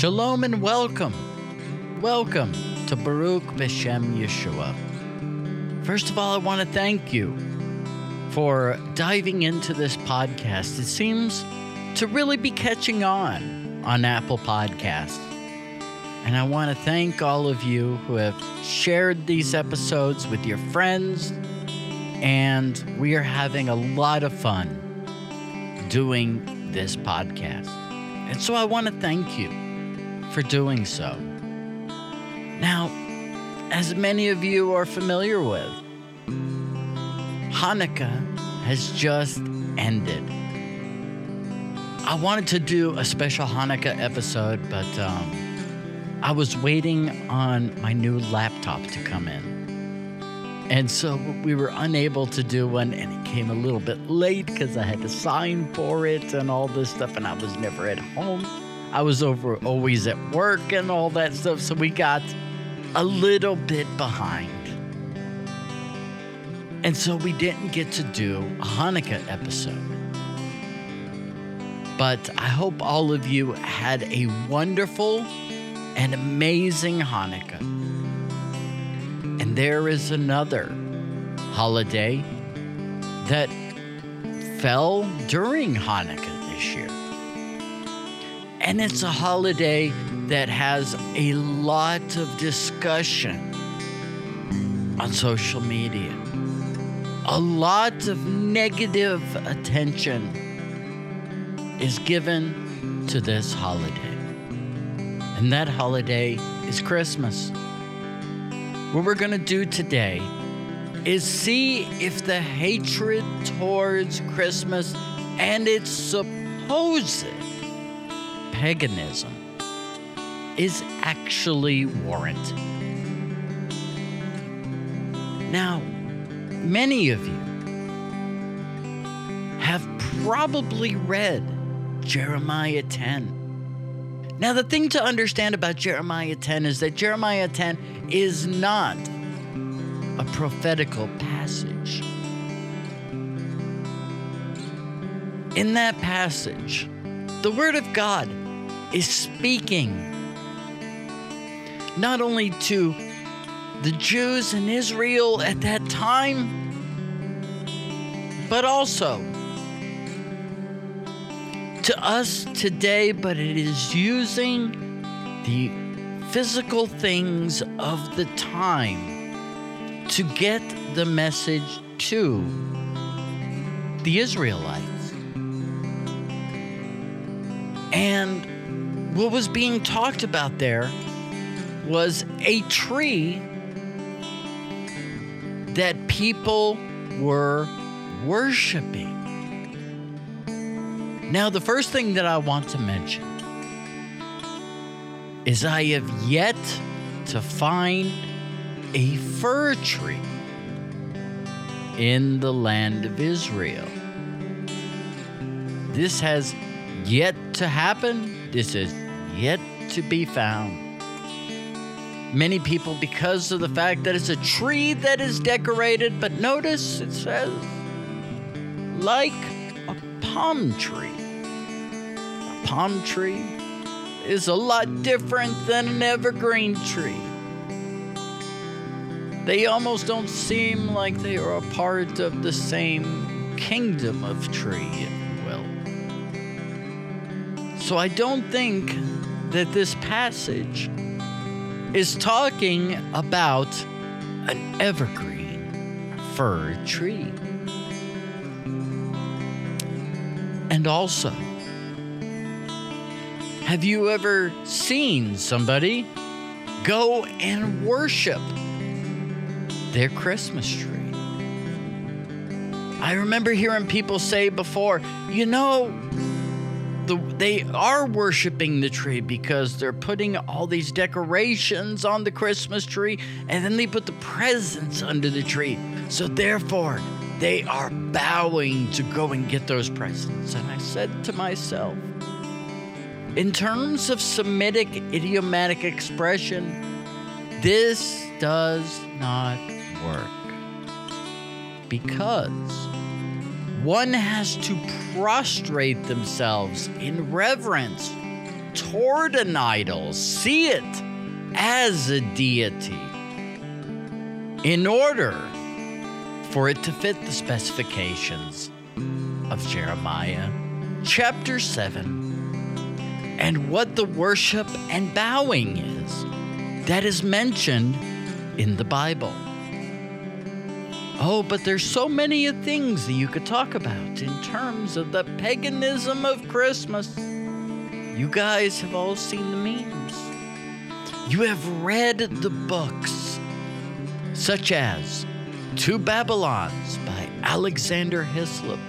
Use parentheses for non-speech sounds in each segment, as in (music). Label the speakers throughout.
Speaker 1: Shalom and welcome. Welcome to Baruch B'Shem Yeshua. First of all, I want to thank you for diving into this podcast. It seems to really be catching on on Apple Podcasts. And I want to thank all of you who have shared these episodes with your friends. And we are having a lot of fun doing this podcast. And so I want to thank you for doing so. Now, as many of you are familiar with, Hanukkah has just ended. I wanted to do a special Hanukkah episode, but um, I was waiting on my new laptop to come in. And so we were unable to do one, and it came a little bit late because I had to sign for it and all this stuff, and I was never at home. I was over always at work and all that stuff, so we got a little bit behind. And so we didn't get to do a Hanukkah episode. But I hope all of you had a wonderful and amazing Hanukkah. And there is another holiday that fell during Hanukkah this year. And it's a holiday that has a lot of discussion on social media, a lot of negative attention is given to this holiday. And that holiday is Christmas. What we're going to do today is see if the hatred towards Christmas and its supposed paganism is actually warranted. Now, many of you have probably read Jeremiah 10. Now, the thing to understand about Jeremiah 10 is that Jeremiah 10 is not a prophetical passage. In that passage, the Word of God is speaking not only to the Jews in Israel at that time, but also to us today, but it is using the physical things of the time to get the message to the Israelites. And what was being talked about there was a tree that people were worshiping. Now, the first thing that I want to mention is I have yet to find a fir tree in the land of Israel. This has yet to happen. This is yet to be found. Many people, because of the fact that it's a tree that is decorated, but notice it says like a palm tree. A palm tree is a lot different than an evergreen tree. They almost don't seem like they are a part of the same kingdom of tree, if you will. So I don't think that this passage is talking about an evergreen fir tree. And also, have you ever seen somebody go and worship their Christmas tree? I remember hearing people say before, you know, the, they are worshiping the tree because they're putting all these decorations on the Christmas tree and then they put the presents under the tree. So therefore, they are bowing to go and get those presents. And I said to myself, in terms of Semitic idiomatic expression, this does not work. Because one has to prostrate themselves in reverence toward an idol, see it as a deity, in order for it to fit the specifications of Jeremiah chapter 7 and what the worship and bowing is that is mentioned in the Bible. Oh, but there's so many things that you could talk about in terms of the paganism of Christmas. You guys have all seen the memes. You have read the books, such as Two Babylons by Alexander Hislop,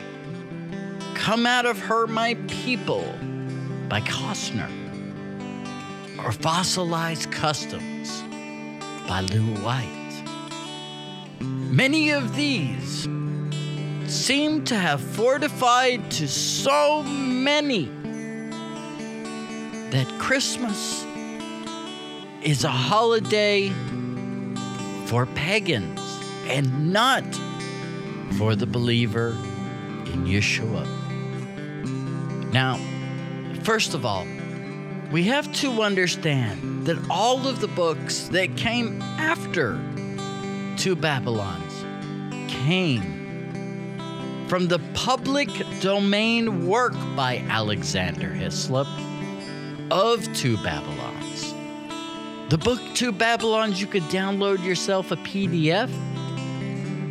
Speaker 1: Come Out of Her, My People by Koster, or Fossilized Customs by Lew White. Many of these seem to have fortified to so many that Christmas is a holiday for pagans and not for the believer in Yeshua. Now, first of all, we have to understand that all of the books that came after Two Babylons came from the public domain work by Alexander Hislop of Two Babylons. The book Two Babylons, you could download yourself a PDF,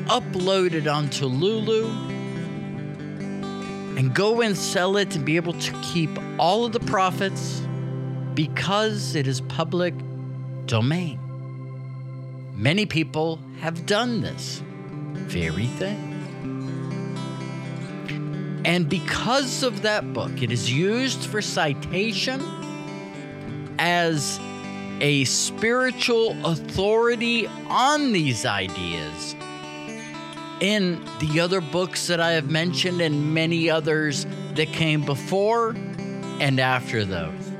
Speaker 1: upload it onto Lulu, and go and sell it and be able to keep all of the profits because it is public domain. Many people have done this very thing. And because of that book, it is used for citation as a spiritual authority on these ideas in the other books that I have mentioned and many others that came before and after those.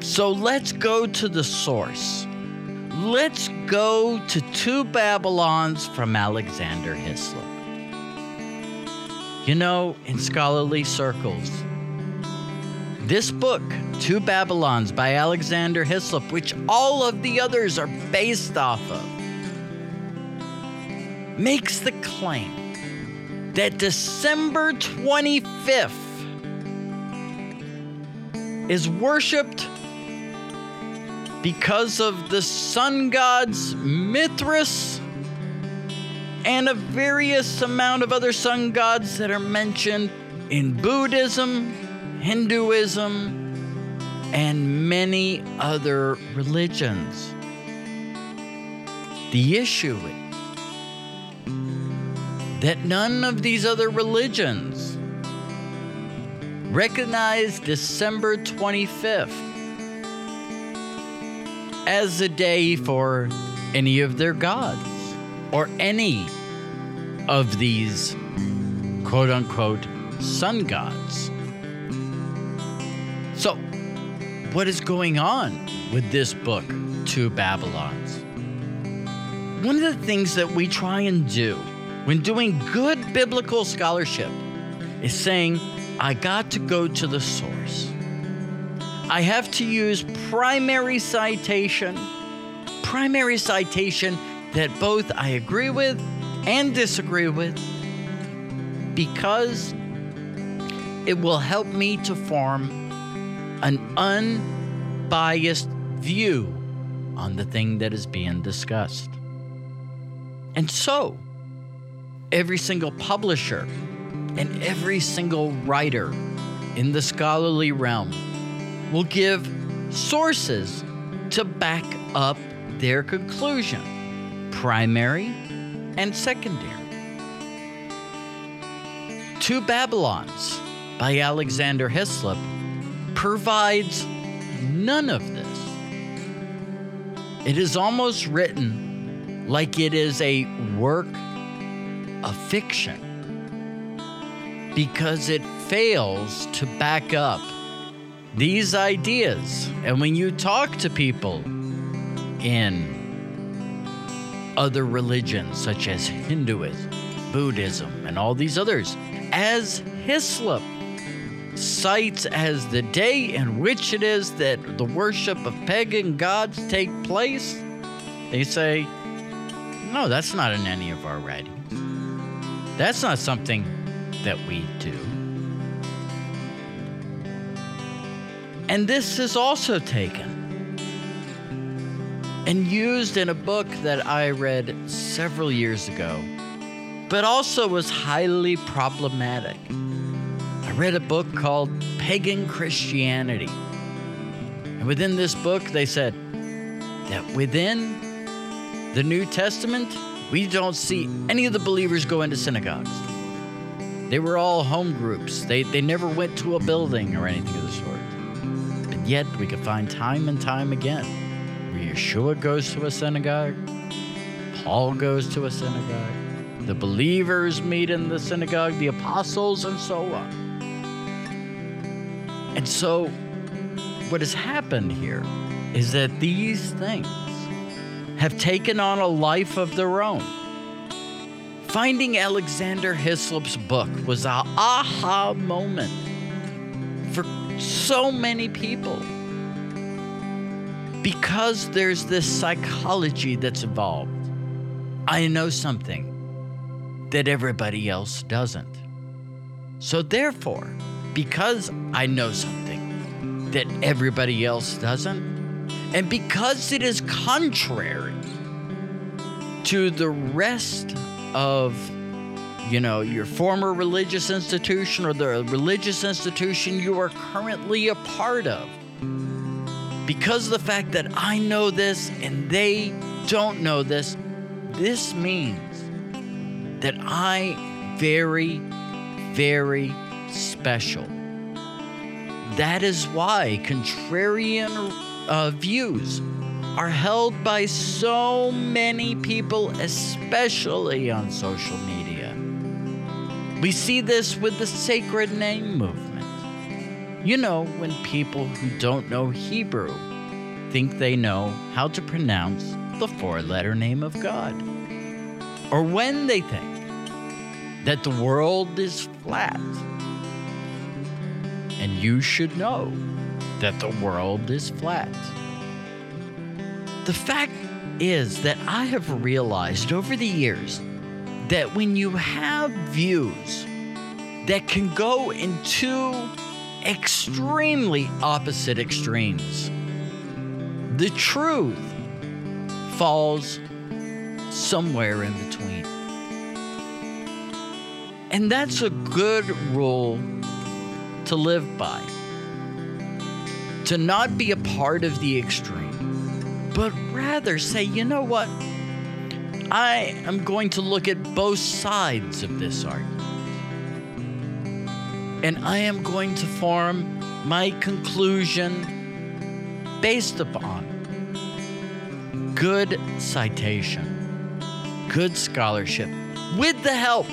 Speaker 1: So let's go to the source. Let's go to two Babylons from Alexander Hislop. You know, in scholarly circles, this book, Two Babylons by Alexander Hislop, which all of the others are based off of, makes the claim that December 25th is worshiped because of the sun gods Mithras and a various amount of other sun gods that are mentioned in Buddhism, Hinduism, and many other religions. The issue is that none of these other religions recognize December 25th as a day for any of their gods or any of these quote unquote sun gods. So, what is going on with this book, Two Babylons? One of the things that we try and do when doing good biblical scholarship is saying, I got to go to the source. I have to use primary citation, primary citation that both I agree with and disagree with, because it will help me to form an unbiased view on the thing that is being discussed. And so, every single publisher and every single writer in the scholarly realm will give sources to back up their conclusion, primary and secondary. Two Babylons by Alexander Hislop provides none of this. It is almost written like it is a work of fiction because it fails to back up these ideas. And when you talk to people in other religions, such as Hinduism, Buddhism, and all these others, as Hislop cites as the day in which it is that the worship of pagan gods take place, they say, no, that's not in any of our writings. That's not something that we do. And this is also taken and used in a book that I read several years ago, but also was highly problematic. I read a book called Pagan Christianity. And within this book, they said that within the New Testament, we don't see any of the believers go into synagogues. They were all home groups. They, they never went to a building or anything of the sort. Yet, we could find time and time again Yeshua goes to a synagogue, Paul goes to a synagogue, the believers meet in the synagogue, the apostles, and so on. And so, what has happened here is that these things have taken on a life of their own. Finding Alexander Hislop's book was a aha moment for so many people because there's this psychology that's evolved. I know something that everybody else doesn't. So, therefore, because I know something that everybody else doesn't, and because it is contrary to the rest of, you know, your former religious institution or the religious institution you are currently a part of, because of the fact that I know this and they don't know this, this means that I very, very special. That is why contrarian uh, views are held by so many people, especially on social media. We see this with the sacred name movement. You know, when people who don't know Hebrew think they know how to pronounce the four letter name of God. Or when they think that the world is flat. And you should know that the world is flat. The fact is that I have realized over the years that when you have views that can go in two extremely opposite extremes, the truth falls somewhere in between. And that's a good rule to live by to not be a part of the extreme, but rather say, you know what? I am going to look at both sides of this argument. And I am going to form my conclusion based upon good citation, good scholarship, with the help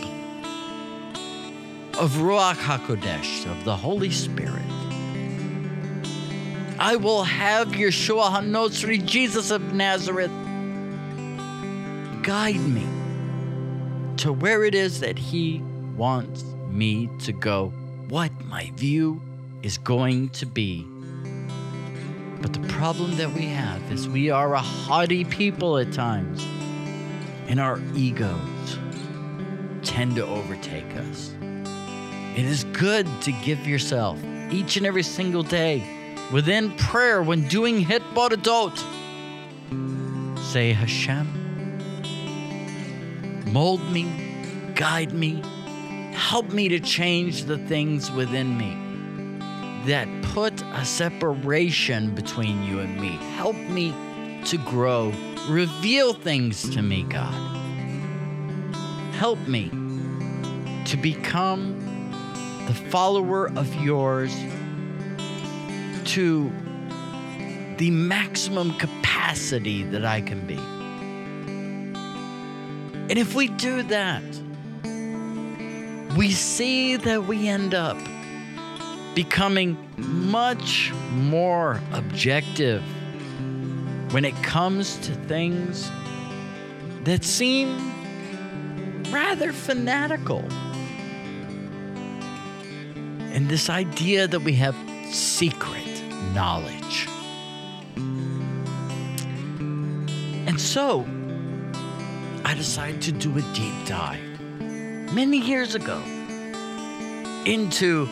Speaker 1: of Ruach HaKodesh, of the Holy Spirit. I will have Yeshua HaNotzri, Jesus of Nazareth, guide me to where it is that He wants me to go, what my view is going to be. But the problem that we have is we are a haughty people at times, and our egos tend to overtake us. It is good to give yourself each and every single day within prayer when doing hit bodadot. Say, Hashem, mold me, guide me, help me to change the things within me that put a separation between you and me. Help me to grow. Reveal things to me, God. Help me to become the follower of yours to the maximum capacity that I can be. And if we do that, we see that we end up becoming much more objective when it comes to things that seem rather fanatical. and this idea that we have secret knowledge. And so, I decided to do a deep dive many years ago into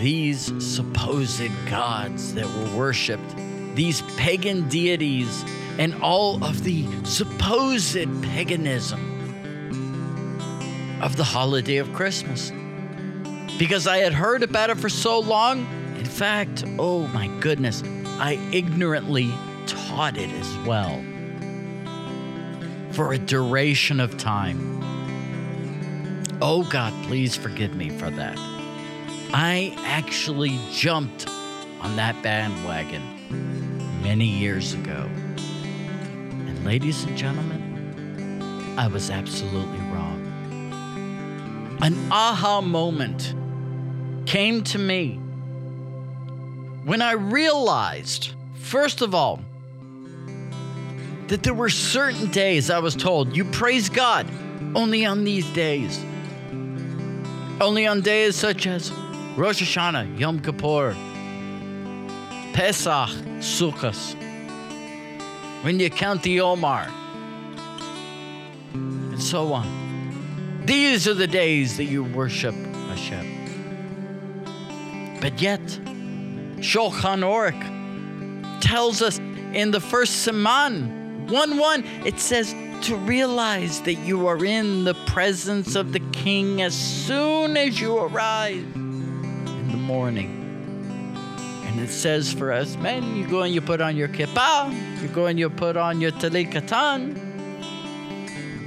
Speaker 1: these supposed gods that were worshiped, these pagan deities, and all of the supposed paganism of the holiday of Christmas. Because I had heard about it for so long, in fact, oh my goodness, I ignorantly taught it as well for a duration of time. Oh God, please forgive me for that. I actually jumped on that bandwagon many years ago. And ladies and gentlemen, I was absolutely wrong. An aha moment came to me when I realized, first of all, that there were certain days I was told you praise God only on these days. Only on days such as Rosh Hashanah, Yom Kippur, Pesach, Sukkot. When you count the Omer, and so on. These are the days that you worship Hashem. But yet, Shulchan Aruch tells us in the first Siman 1 1, it says, to realize that you are in the presence of the King as soon as you arrive in the morning. And it says for us men, you go and you put on your kippah, you go and you put on your talit katan,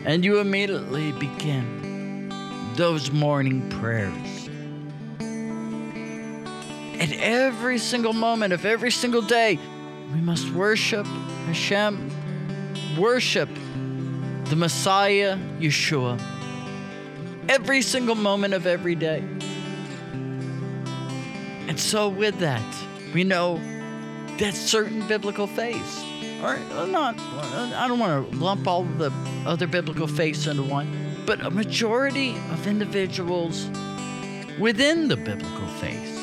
Speaker 1: and you immediately begin those morning prayers. At every single moment of every single day, we must worship Hashem, worship the Messiah, Yeshua, every single moment of every day. And so, with that, we know that certain biblical faiths, or not, I don't want to lump all the other biblical faiths into one, but a majority of individuals within the biblical faith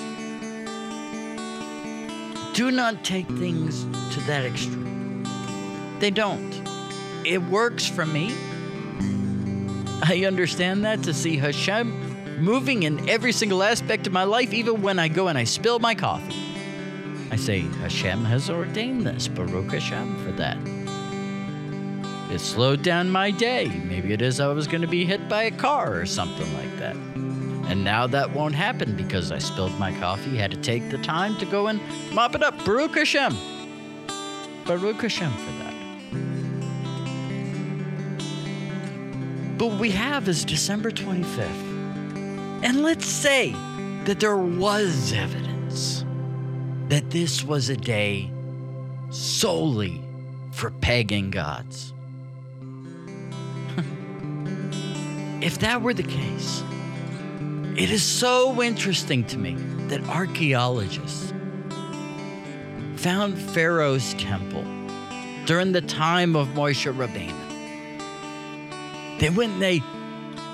Speaker 1: do not take things to that extreme. They don't it works for me. I understand that to see Hashem moving in every single aspect of my life, even when I go and I spill my coffee. I say, Hashem has ordained this, Baruch Hashem, for that. It slowed down my day. Maybe it is I was going to be hit by a car or something like that. And now that won't happen because I spilled my coffee, had to take the time to go and mop it up. Baruch Hashem. Baruch Hashem for that. But what we have is December 25th. And let's say that there was evidence that this was a day solely for pagan gods. (laughs) if that were the case, it is so interesting to me that archaeologists found Pharaoh's temple during the time of Moshe Rabbeinu. They went and they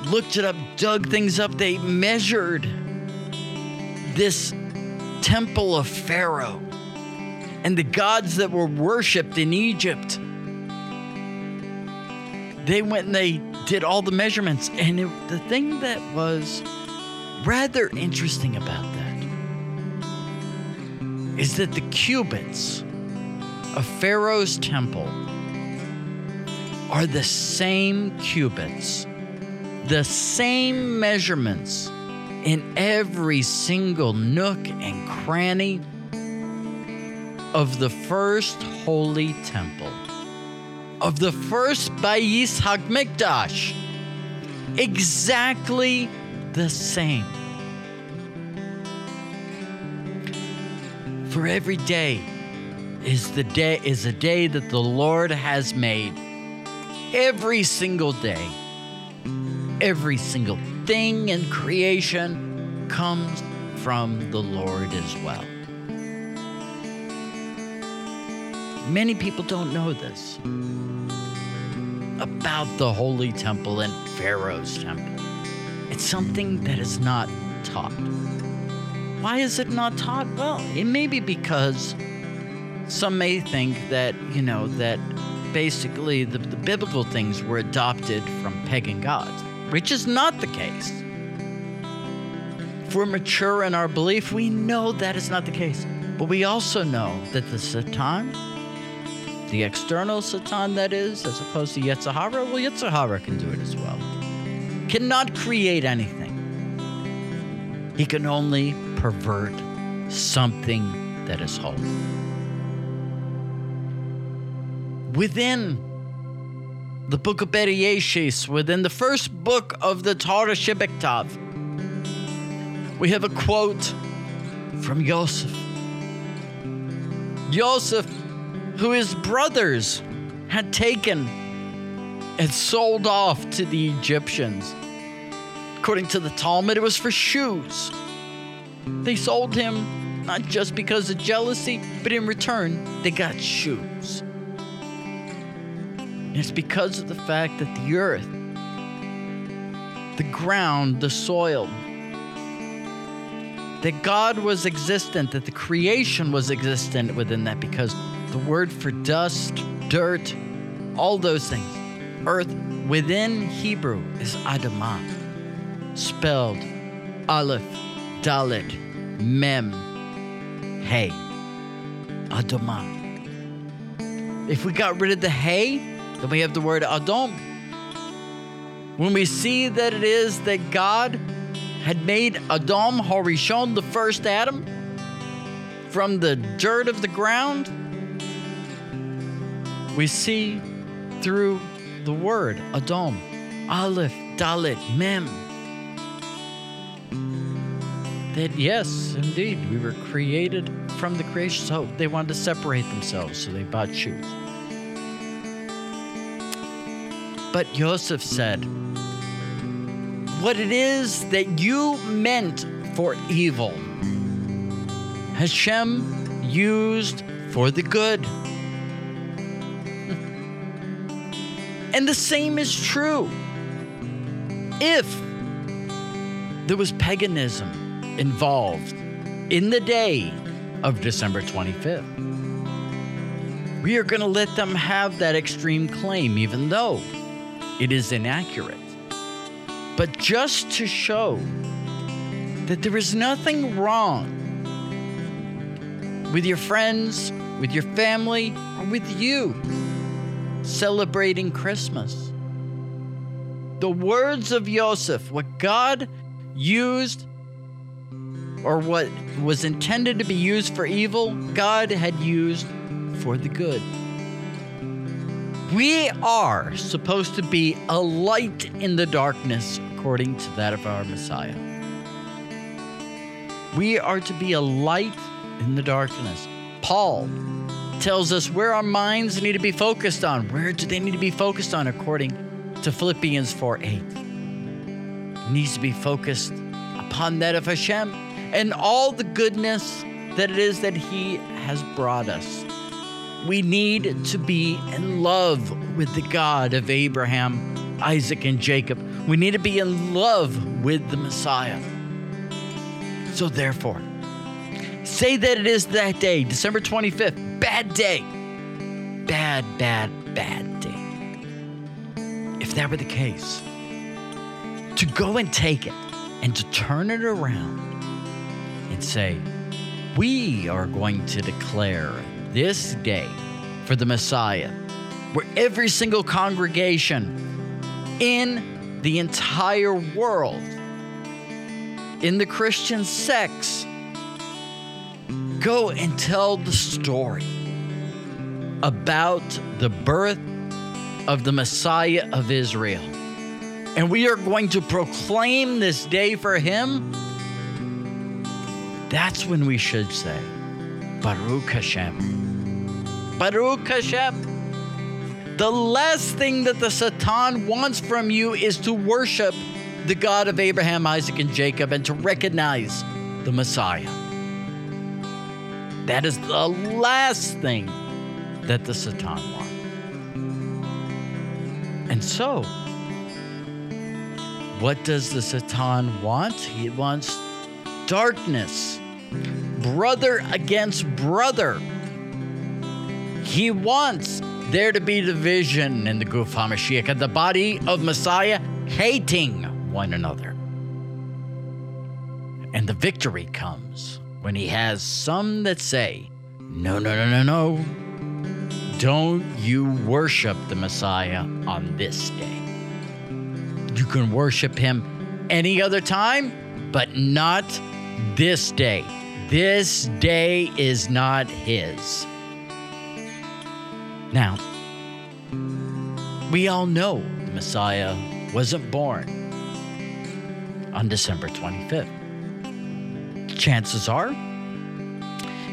Speaker 1: looked it up, dug things up, they measured this temple of Pharaoh and the gods that were worshiped in Egypt. They went and they did all the measurements. And it, the thing that was rather interesting about that is that the cubits of Pharaoh's temple are the same cubits, the same measurements in every single nook and cranny of the first holy temple, of the first Bayis HaMikdash, exactly the same. For every day is the day is a day that the Lord has made every single day, every single thing in creation comes from the Lord as well. Many people don't know this about the Holy Temple and Pharaoh's Temple. It's something that is not taught. Why is it not taught? Well, it may be because some may think that, you know, that basically the, the biblical things were adopted from pagan gods, which is not the case. If we're mature in our belief, we know that is not the case. But we also know that the Satan, the external Satan that is, as opposed to Yetzer Hara, well, Yetzer Hara can do it as well, cannot create anything. He can only pervert something that is holy. Within the book of Bereshis, within the first book of the Torah Shebektav, we have a quote from Yosef. Yosef, who his brothers had taken and sold off to the Egyptians. According to the Talmud, it was for shoes. They sold him not just because of jealousy, but in return, they got shoes. It's because of the fact that the earth, the ground, the soil, that God was existent, that the creation was existent within that, because the word for dust, dirt, all those things, earth within Hebrew is Adamah, spelled Aleph, Dalet, Mem, Hey, Adamah. If we got rid of the Hey, then we have the word Adam. When we see that it is that God had made Adam Horishon, the first Adam, from the dirt of the ground, we see through the word Adam, Aleph, Dalet, Mem, that yes, indeed, we were created from the creation. So they wanted to separate themselves, so they bought shoes. But Joseph said, what it is that you meant for evil, Hashem used for the good. (laughs) And the same is true. If there was paganism involved in the day of December 25th, we are going to let them have that extreme claim, even though it is inaccurate. But just to show that there is nothing wrong with your friends, with your family, or with you celebrating Christmas. The words of Joseph, what God used or what was intended to be used for evil, God had used for the good. We are supposed to be a light in the darkness, according to that of our Messiah. We are to be a light in the darkness. Paul tells us where our minds need to be focused on. Where do they need to be focused on, according to Philippians 4 8? It needs to be focused upon that of Hashem and all the goodness that it is that He has brought us. We need to be in love with the God of Abraham, Isaac, and Jacob. We need to be in love with the Messiah. So, therefore, say that it is that day, December 25th, bad day. Bad, bad, bad day. If that were the case, to go and take it and to turn it around and say, we are going to declare this day for the Messiah, where every single congregation in the entire world, in the Christian sects, go and tell the story about the birth of the Messiah of Israel. And we are going to proclaim this day for him. That's when we should say, Baruch Hashem. Baruch Hashem. The last thing that the Satan wants from you is to worship the God of Abraham, Isaac, and Jacob and to recognize the Messiah. That is the last thing that the Satan wants. And so, what does the Satan want? He wants darkness brother against brother. He wants there to be division in the Guf HaMashiach and the body of Messiah hating one another. And the victory comes when he has some that say, No, no, no, no, no. Don't you worship the Messiah on this day. You can worship him any other time, but not this day. This day is not his. Now, we all know the Messiah wasn't born on December 25th. Chances are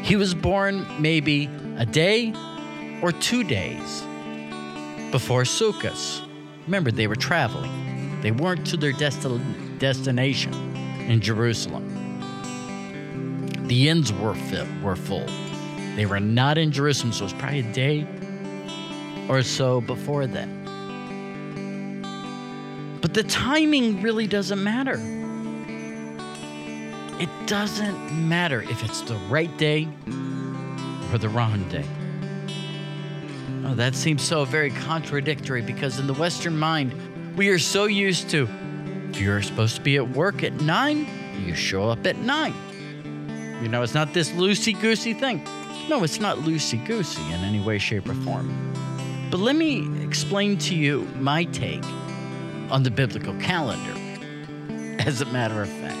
Speaker 1: he was born maybe a day or two days before Sukkot. Remember, they were traveling, they weren't to their desti- destination in Jerusalem. The inns were, fi- were full. They were not in Jerusalem, so it was probably a day or so before that. But the timing really doesn't matter. It doesn't matter if it's the right day or the wrong day. Oh, that seems so very contradictory because in the Western mind, we are so used to if you're supposed to be at work at nine, you show up at nine. You know, it's not this loosey goosey thing. No, it's not loosey goosey in any way, shape, or form. But let me explain to you my take on the biblical calendar, (laughs) as a matter of fact.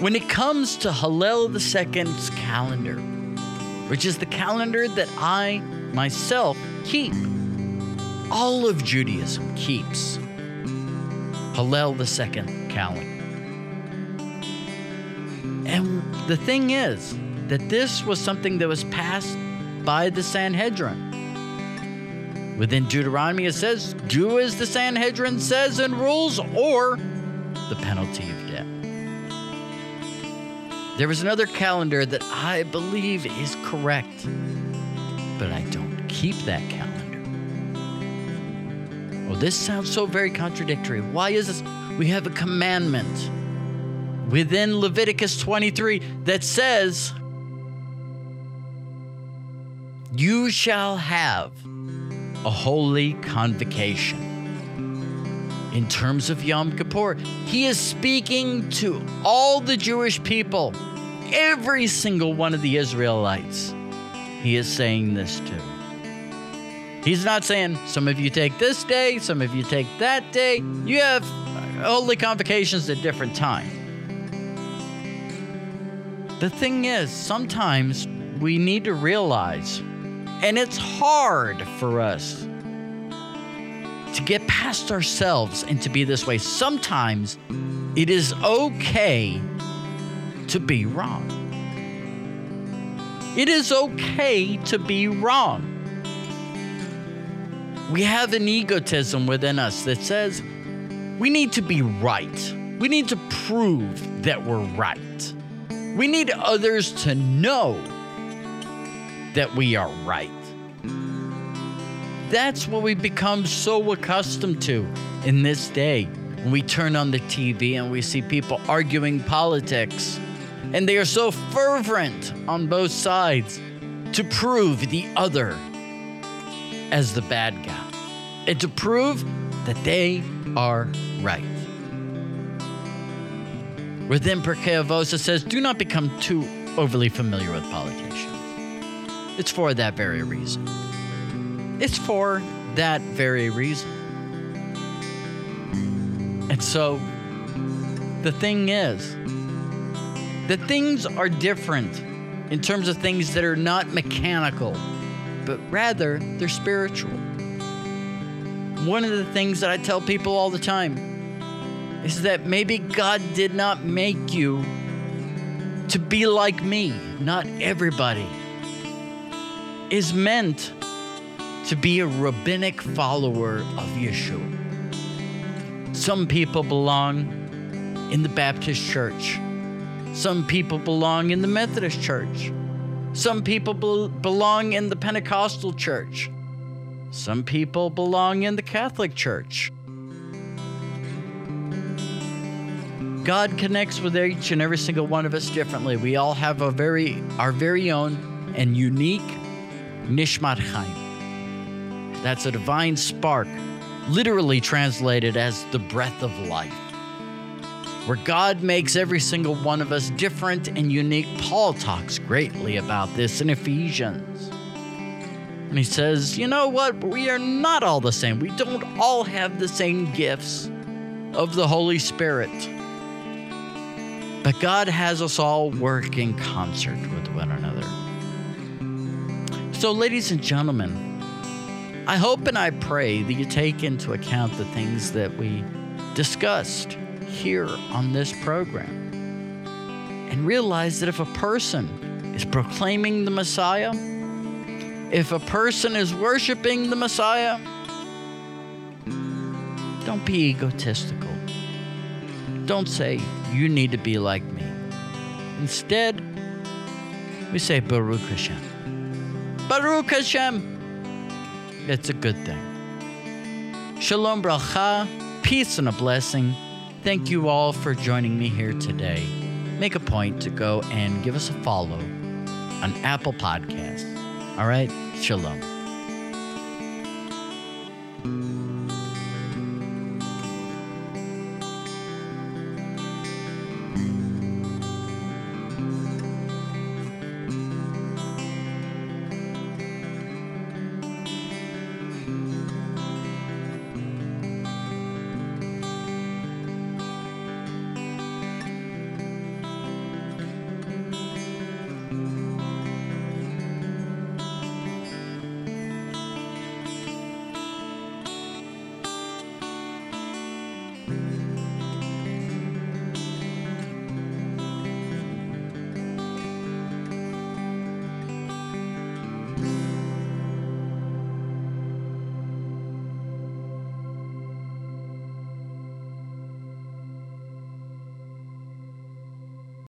Speaker 1: When it comes to Hillel II's calendar, which is the calendar that I myself keep, all of Judaism keeps Hillel II calendar. And the thing is that this was something that was passed by the Sanhedrin. Within Deuteronomy, it says, do as the Sanhedrin says and rules, or the penalty of death. There is another calendar that I believe is correct, but I don't keep that calendar. Well, this sounds so very contradictory. Why is this? We have a commandment within Leviticus 23 that says, You shall have a holy convocation. In terms of Yom Kippur, he is speaking to all the Jewish people, every single one of the Israelites. He is saying this to. He's not saying some of you take this day, some of you take that day. You have holy convocations at different times. The thing is, sometimes we need to realize, and it's hard for us to get past ourselves and to be this way. Sometimes it is okay to be wrong. It is okay to be wrong. We have an egotism within us that says we need to be right. We need to prove that we're right. We need others to know that we are right. That's what we become so accustomed to in this day. We turn on the TV and we see people arguing politics, and they are so fervent on both sides to prove the other as the bad guy and to prove that they are right. Within Pirkei Avos says, do not become too overly familiar with politicians. It's for that very reason. It's for that very reason. And so the thing is that things are different in terms of things that are not mechanical, but rather they're spiritual. One of the things that I tell people all the time is that maybe God did not make you to be like me. Not everybody is meant to be a rabbinic follower of Yeshua. Some people belong in the Baptist church. Some people belong in the Methodist church. Some people be- belong in the Pentecostal church. Some people belong in the Catholic church. God connects with each and every single one of us differently. We all have a very our very own and unique Nishmat Chaim. That's a divine spark, literally translated as the breath of life. Where God makes every single one of us different and unique. Paul talks greatly about this in Ephesians. And he says, you know what? We are not all the same. We don't all have the same gifts of the Holy Spirit. But God has us all work in concert with one another. So, ladies and gentlemen, I hope and I pray that you take into account the things that we discussed here on this program and realize that if a person is proclaiming the Messiah, if a person is worshiping the Messiah, don't be egotistical. Don't say, you need to be like me. Instead, we say Baruch Hashem. Baruch Hashem. It's a good thing. Shalom bracha, peace and a blessing. Thank you all for joining me here today. Make a point to go and give us a follow on Apple Podcasts. All right? Shalom.